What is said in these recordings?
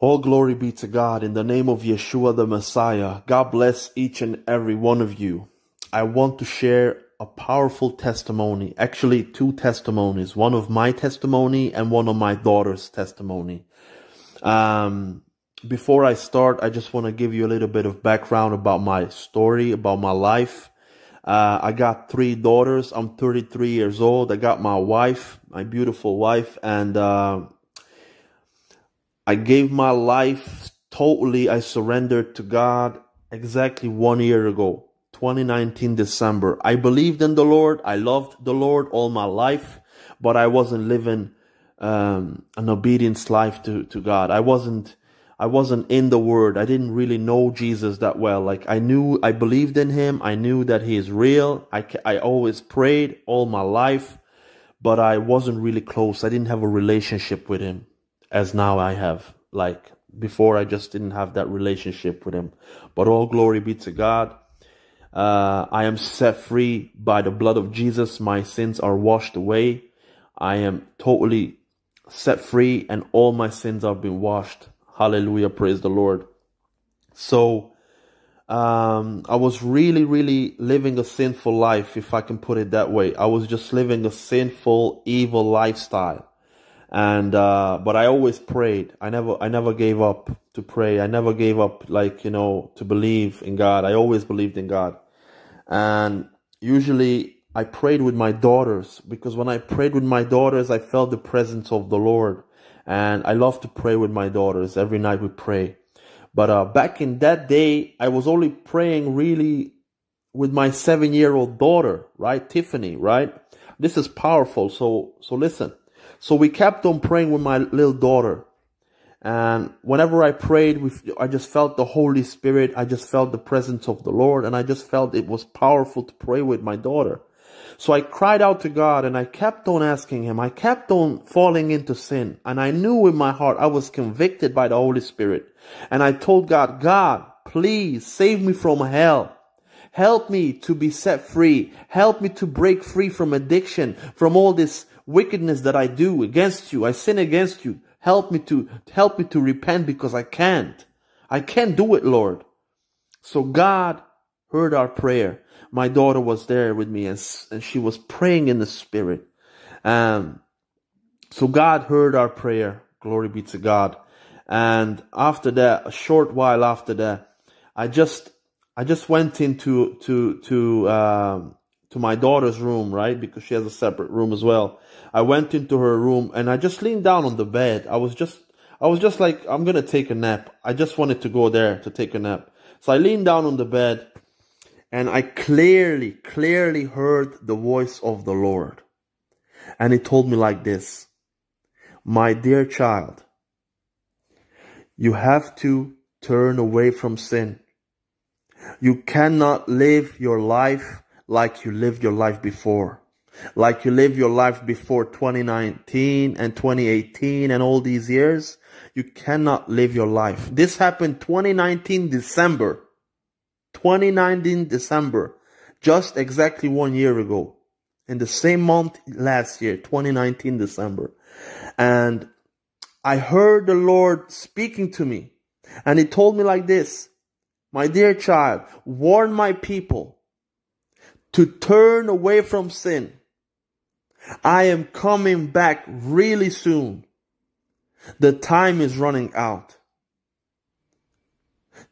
All glory be to God in the name of Yeshua the Messiah. God bless each and every one of you. I want to share a powerful testimony, actually two testimonies, one of my testimony and one of my daughter's testimony. Um, before I start, I just want to give you a little bit of background about my story, about my life. Uh, I got three daughters. I'm 33 years old. I got my wife, my beautiful wife, and uh, I gave my life totally. I surrendered to God exactly one year ago, 2019 December. I believed in the Lord. I loved the Lord all my life, but I wasn't living um, an obedience life to, to God. I wasn't. I wasn't in the word. I didn't really know Jesus that well. Like I knew, I believed in him. I knew that he is real. I, I always prayed all my life, but I wasn't really close. I didn't have a relationship with him as now I have. Like before, I just didn't have that relationship with Him. But all glory be to God. Uh, I am set free by the blood of Jesus. My sins are washed away. I am totally set free, and all my sins have been washed. Hallelujah. Praise the Lord. So, um, I was really, really living a sinful life, if I can put it that way. I was just living a sinful, evil lifestyle and uh, but I always prayed. I never I never gave up to pray. I never gave up like you know to believe in God. I always believed in God, and usually I prayed with my daughters because when I prayed with my daughters, I felt the presence of the Lord, and I love to pray with my daughters. Every night we pray, but uh, back in that day, I was only praying really with my seven year old daughter, right, Tiffany, right. This is powerful. So so listen. So we kept on praying with my little daughter. And whenever I prayed, I just felt the Holy Spirit. I just felt the presence of the Lord. And I just felt it was powerful to pray with my daughter. So I cried out to God and I kept on asking Him. I kept on falling into sin. And I knew in my heart I was convicted by the Holy Spirit. And I told God, God, please save me from hell. Help me to be set free. Help me to break free from addiction, from all this wickedness that I do against you. I sin against you. Help me to, help me to repent because I can't. I can't do it, Lord. So God heard our prayer. My daughter was there with me and, and she was praying in the spirit. Um, so God heard our prayer. Glory be to God. And after that, a short while after that, I just, I just went into, to, to, um, to my daughter's room, right? Because she has a separate room as well. I went into her room and I just leaned down on the bed. I was just, I was just like, I'm gonna take a nap. I just wanted to go there to take a nap. So I leaned down on the bed and I clearly, clearly heard the voice of the Lord. And he told me like this, my dear child, you have to turn away from sin. You cannot live your life like you lived your life before. Like you lived your life before 2019 and 2018 and all these years. You cannot live your life. This happened 2019 December. 2019 December. Just exactly one year ago. In the same month last year, 2019 December. And I heard the Lord speaking to me. And he told me like this, my dear child, warn my people to turn away from sin. I am coming back really soon. The time is running out.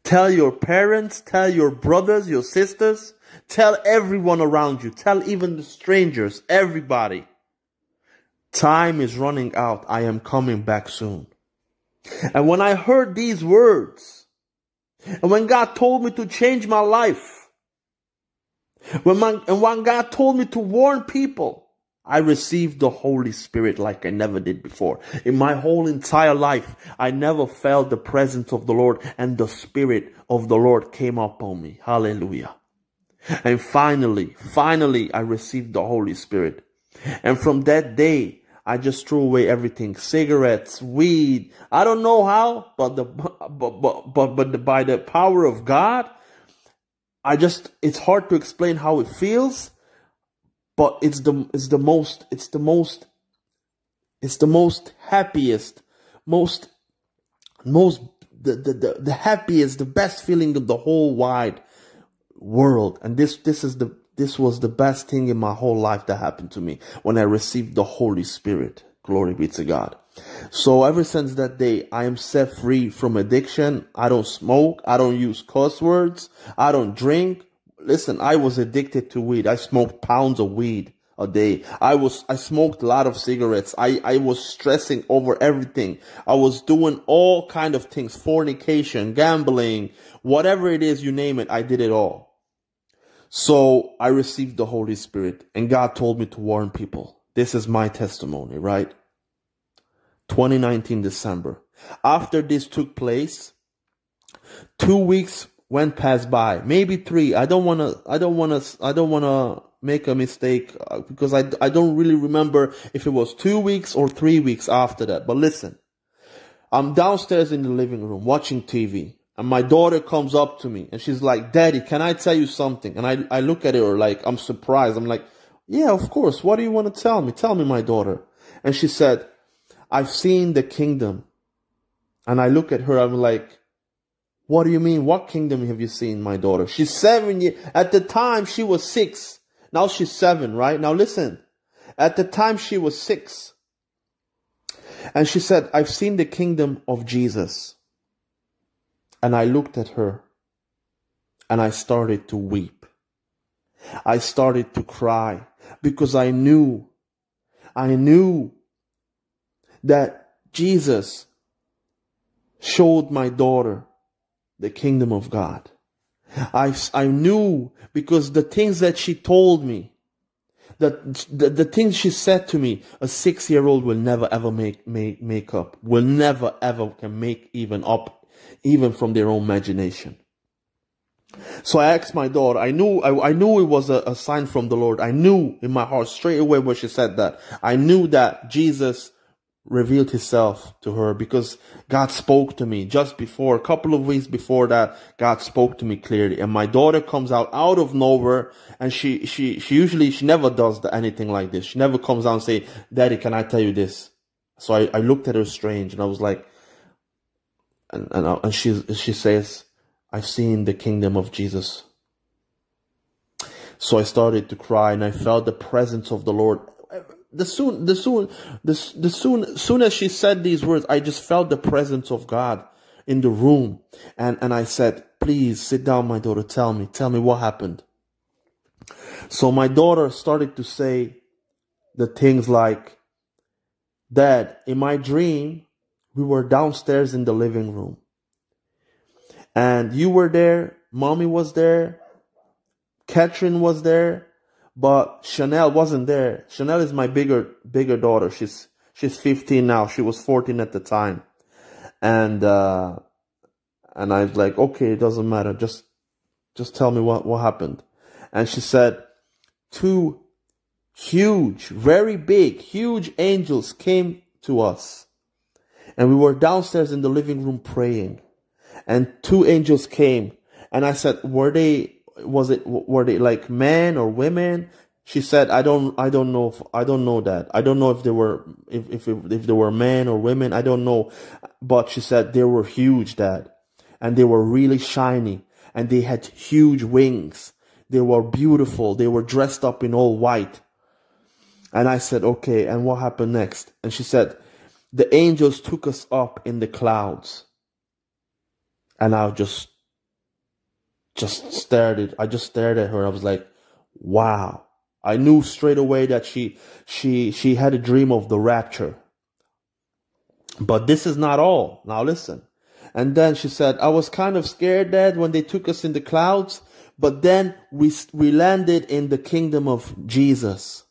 Tell your parents, tell your brothers, your sisters, tell everyone around you, tell even the strangers, everybody. Time is running out. I am coming back soon. And when I heard these words, and when God told me to change my life, when, my, and when God told me to warn people, I received the Holy Spirit like I never did before. In my whole entire life, I never felt the presence of the Lord and the Spirit of the Lord came upon me. Hallelujah. And finally, finally, I received the Holy Spirit. And from that day, I just threw away everything. Cigarettes, weed. I don't know how, but the, but, but, but, but by the power of God, I just it's hard to explain how it feels, but it's the it's the most it's the most it's the most happiest, most most the, the, the, the happiest, the best feeling of the whole wide world. And this this is the this was the best thing in my whole life that happened to me when I received the Holy Spirit. Glory be to God. So ever since that day, I am set free from addiction. I don't smoke. I don't use cuss words. I don't drink. Listen, I was addicted to weed. I smoked pounds of weed a day. I was, I smoked a lot of cigarettes. I, I was stressing over everything. I was doing all kind of things, fornication, gambling, whatever it is, you name it. I did it all. So I received the Holy Spirit and God told me to warn people. This is my testimony, right? 2019 December. After this took place, two weeks went past by, maybe three. I don't want to, I don't want to, I don't want to make a mistake uh, because I, I don't really remember if it was two weeks or three weeks after that. But listen, I'm downstairs in the living room watching TV and my daughter comes up to me and she's like, daddy, can I tell you something? And I, I look at her like, I'm surprised. I'm like, yeah, of course. What do you want to tell me? Tell me, my daughter. And she said, I've seen the kingdom. And I look at her, I'm like, what do you mean? What kingdom have you seen, my daughter? She's seven years. At the time, she was six. Now she's seven, right? Now listen. At the time, she was six. And she said, I've seen the kingdom of Jesus. And I looked at her and I started to weep. I started to cry because I knew, I knew that Jesus showed my daughter the kingdom of God. I, I knew because the things that she told me, that the, the things she said to me, a six year old will never ever make, make, make up, will never ever can make even up, even from their own imagination. So I asked my daughter, I knew, I, I knew it was a, a sign from the Lord. I knew in my heart straight away when she said that. I knew that Jesus revealed himself to her because God spoke to me just before, a couple of weeks before that, God spoke to me clearly. And my daughter comes out out of nowhere and she, she, she usually, she never does anything like this. She never comes out and say, daddy, can I tell you this? So I, I looked at her strange and I was like, and, and, uh, and she, she says, I've seen the kingdom of Jesus. So I started to cry and I felt the presence of the Lord the soon the soon the, the soon soon as she said these words i just felt the presence of god in the room. And and i said please sit down my daughter. Tell me. Tell me what happened. So my daughter started to say the things like dad in my dream we were downstairs in the living room. And you were there mommy was there Catherine was there but Chanel wasn't there. Chanel is my bigger bigger daughter. She's she's 15 now. She was 14 at the time. And uh and I was like, okay, it doesn't matter. Just just tell me what, what happened. And she said, two huge, very big, huge angels came to us. And we were downstairs in the living room praying. And two angels came. And I said, were they was it were they like men or women? She said i don't i don't know if, i don't know that. I don't know if they were if, if if they were men or women. I don't know. But she said they were huge dad. And they were really shiny. And they had huge wings. They were beautiful. They were dressed up in all white. And i said okay and what happened next? And she said the angels took us up in the clouds. And i just just stared at I just stared at her. I was like, wow. I knew straight away that she she she had a dream of the rapture. But this is not all. Now listen. And then she said, I was kind of scared, Dad, when they took us in the clouds, but then we we landed in the kingdom of Jesus.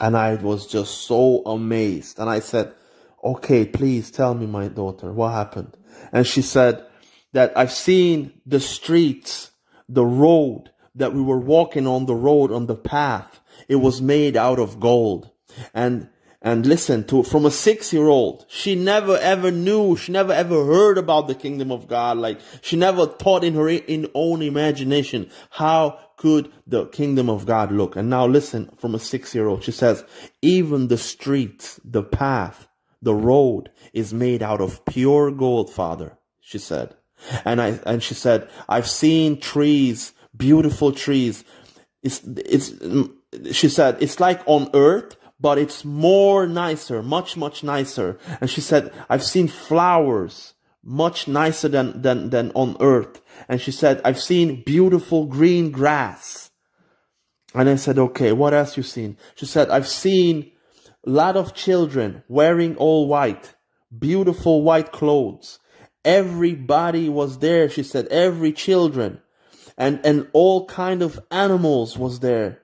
And I was just so amazed. And I said, Okay, please tell me, my daughter, what happened? And she said, that I've seen the streets, the road that we were walking on the road, on the path. It was made out of gold. And, and listen to from a six year old. She never ever knew, she never ever heard about the kingdom of God. Like she never thought in her in own imagination, how could the kingdom of God look? And now listen from a six year old. She says, even the streets, the path, The road is made out of pure gold, Father, she said. And I, and she said, I've seen trees, beautiful trees. It's, it's, she said, it's like on earth, but it's more nicer, much, much nicer. And she said, I've seen flowers much nicer than, than, than on earth. And she said, I've seen beautiful green grass. And I said, okay, what else you seen? She said, I've seen a lot of children wearing all white, beautiful white clothes. Everybody was there. She said, every children and, and all kind of animals was there.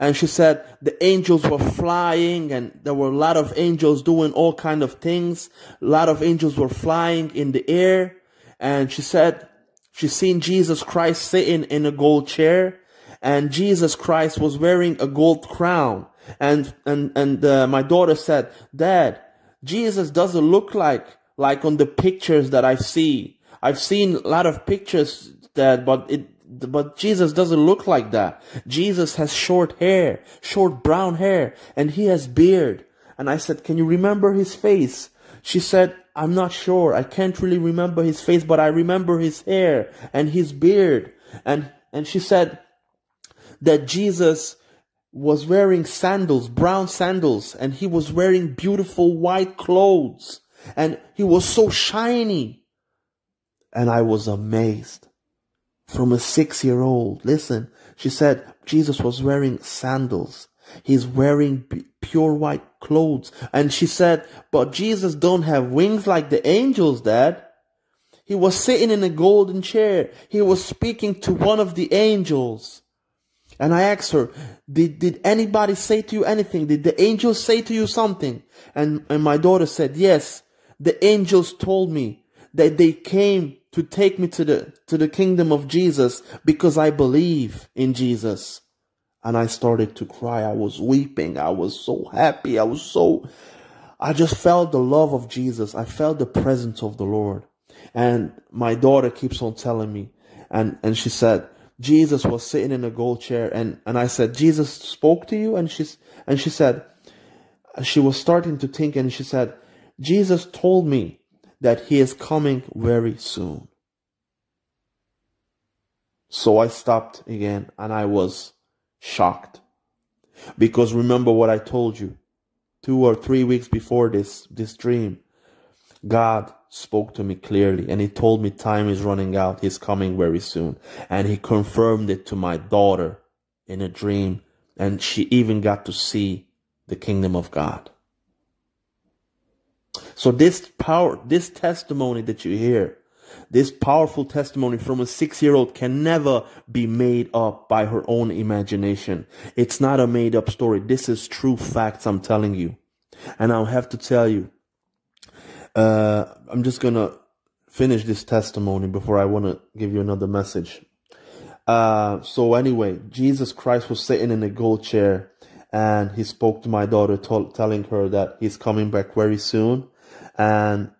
And she said the angels were flying and there were a lot of angels doing all kind of things. A lot of angels were flying in the air. And she said she seen Jesus Christ sitting in a gold chair and Jesus Christ was wearing a gold crown. And, and, and uh, my daughter said, dad, Jesus doesn't look like, like on the pictures that I see. I've seen a lot of pictures that, but it, but Jesus doesn't look like that. Jesus has short hair, short brown hair, and he has beard. And I said, can you remember his face? She said, I'm not sure. I can't really remember his face, but I remember his hair and his beard. And, and she said that Jesus was wearing sandals, brown sandals, and he was wearing beautiful white clothes. And he was so shiny. And I was amazed from a six year old. Listen, she said Jesus was wearing sandals. He's wearing pure white clothes. And she said, but Jesus don't have wings like the angels, dad. He was sitting in a golden chair. He was speaking to one of the angels. And I asked her, did, did anybody say to you anything? Did the angels say to you something? And, and my daughter said, yes, the angels told me that they came to take me to the to the kingdom of Jesus because I believe in Jesus. And I started to cry. I was weeping. I was so happy. I was so I just felt the love of Jesus. I felt the presence of the Lord. And my daughter keeps on telling me and and she said Jesus was sitting in a gold chair and and I said Jesus spoke to you and she's and she said she was starting to think and she said Jesus told me that he is coming very soon. So I stopped again and I was shocked. Because remember what I told you. Two or three weeks before this, this dream, God spoke to me clearly and he told me time is running out. He's coming very soon. And he confirmed it to my daughter in a dream. And she even got to see the kingdom of God. So this power, this testimony that you hear, this powerful testimony from a six year old can never be made up by her own imagination. It's not a made up story. This is true facts I'm telling you. And I'll have to tell you, uh, I'm just gonna finish this testimony before I want to give you another message. Uh, so anyway, Jesus Christ was sitting in a gold chair and he spoke to my daughter, t- telling her that he's coming back very soon and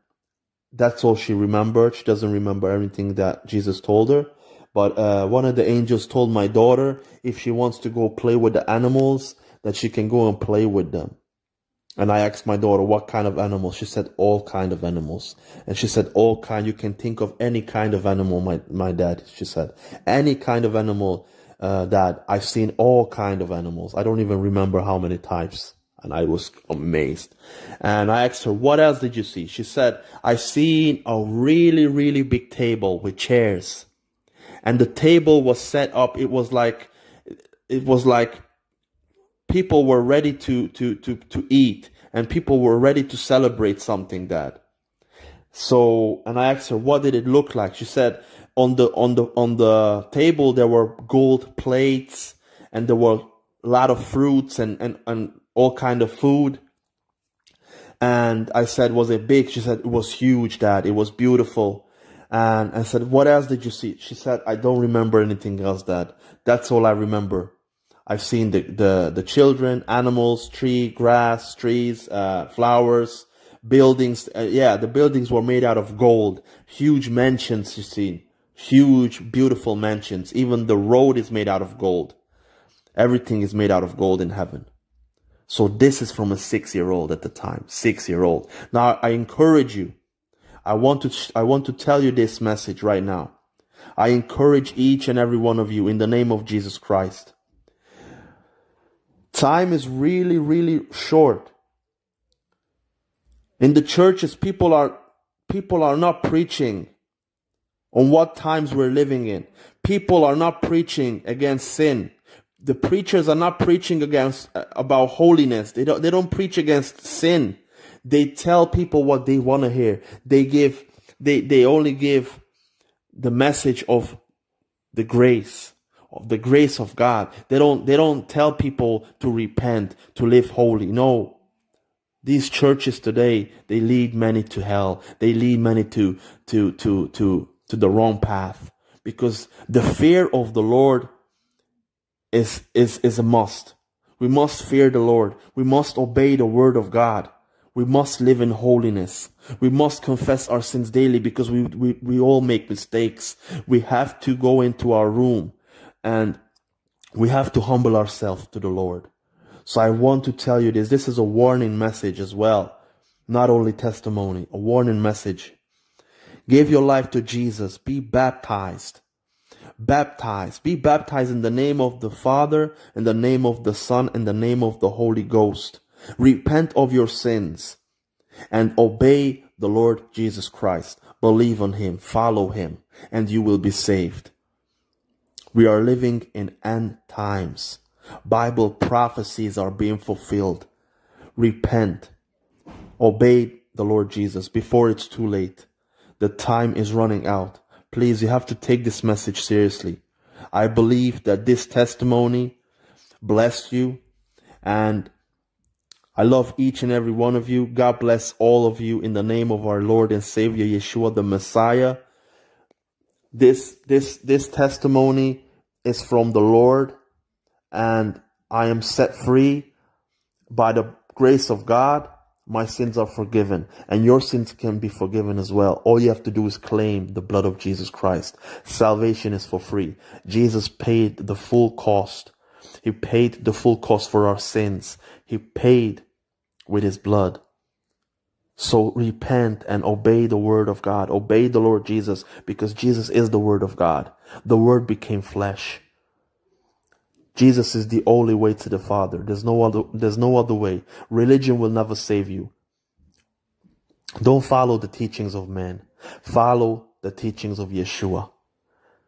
that's all she remembered. She doesn't remember everything that Jesus told her. But uh, one of the angels told my daughter if she wants to go play with the animals, that she can go and play with them. And I asked my daughter what kind of animals. She said all kind of animals. And she said all kind. You can think of any kind of animal. My my dad. She said any kind of animal. Uh, dad, I've seen all kind of animals. I don't even remember how many types and I was amazed. And I asked her, what else did you see? She said, I seen a really, really big table with chairs. And the table was set up. It was like, it was like people were ready to, to, to, to eat and people were ready to celebrate something that. So, and I asked her, what did it look like? She said, on the, on the, on the table, there were gold plates and there were a lot of fruits and, and, and all kind of food. And I said, was it big? She said, it was huge, dad. It was beautiful. And I said, what else did you see? She said, I don't remember anything else, dad. That's all I remember. I've seen the, the, the children, animals, tree, grass, trees, uh, flowers, buildings. Uh, yeah, the buildings were made out of gold. Huge mansions, you see. Huge, beautiful mansions. Even the road is made out of gold. Everything is made out of gold in heaven. So this is from a six year old at the time, six year old. Now I encourage you. I want to, I want to tell you this message right now. I encourage each and every one of you in the name of Jesus Christ. Time is really, really short. In the churches, people are, people are not preaching on what times we're living in. People are not preaching against sin the preachers are not preaching against uh, about holiness. They don't they don't preach against sin. They tell people what they want to hear. They give they they only give the message of the grace of the grace of God. They don't they don't tell people to repent, to live holy. No. These churches today, they lead many to hell. They lead many to to to to to the wrong path because the fear of the Lord is, is, is a must. We must fear the Lord. We must obey the word of God. We must live in holiness. We must confess our sins daily because we, we, we all make mistakes. We have to go into our room and we have to humble ourselves to the Lord. So I want to tell you this. This is a warning message as well. Not only testimony, a warning message. Give your life to Jesus. Be baptized baptized. Be baptized in the name of the Father, in the name of the Son, in the name of the Holy Ghost. Repent of your sins and obey the Lord Jesus Christ. Believe on him, follow him, and you will be saved. We are living in end times. Bible prophecies are being fulfilled. Repent. Obey the Lord Jesus before it's too late. The time is running out. Please, you have to take this message seriously. I believe that this testimony blessed you and I love each and every one of you. God bless all of you in the name of our Lord and Savior Yeshua the Messiah. This this this testimony is from the Lord and I am set free by the grace of God my sins are forgiven and your sins can be forgiven as well. All you have to do is claim the blood of Jesus Christ. Salvation is for free. Jesus paid the full cost. He paid the full cost for our sins. He paid with his blood. So repent and obey the word of God. Obey the Lord Jesus because Jesus is the word of God. The word became flesh. Jesus is the only way to the Father. There's no other, there's no other way. Religion will never save you. Don't follow the teachings of man. Follow the teachings of Yeshua.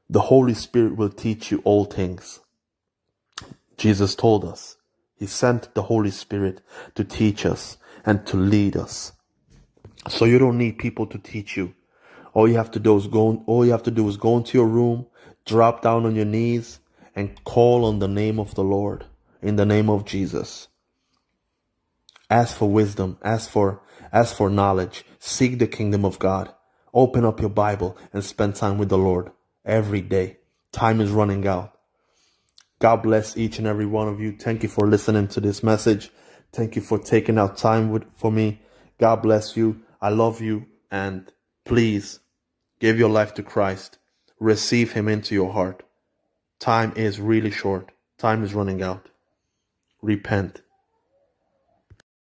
The Holy Spirit will teach you all things. Jesus told us. He sent the Holy Spirit to teach us and to lead us. So you don't need people to teach you. All you have to do is go, all you have to do is go into your room, drop down on your knees, and call on the name of the Lord in the name of Jesus. Ask for wisdom, ask for ask for knowledge, seek the kingdom of God. Open up your Bible and spend time with the Lord every day. Time is running out. God bless each and every one of you. Thank you for listening to this message. Thank you for taking out time with, for me. God bless you. I love you. And please give your life to Christ. Receive Him into your heart. Time is really short. Time is running out. Repent.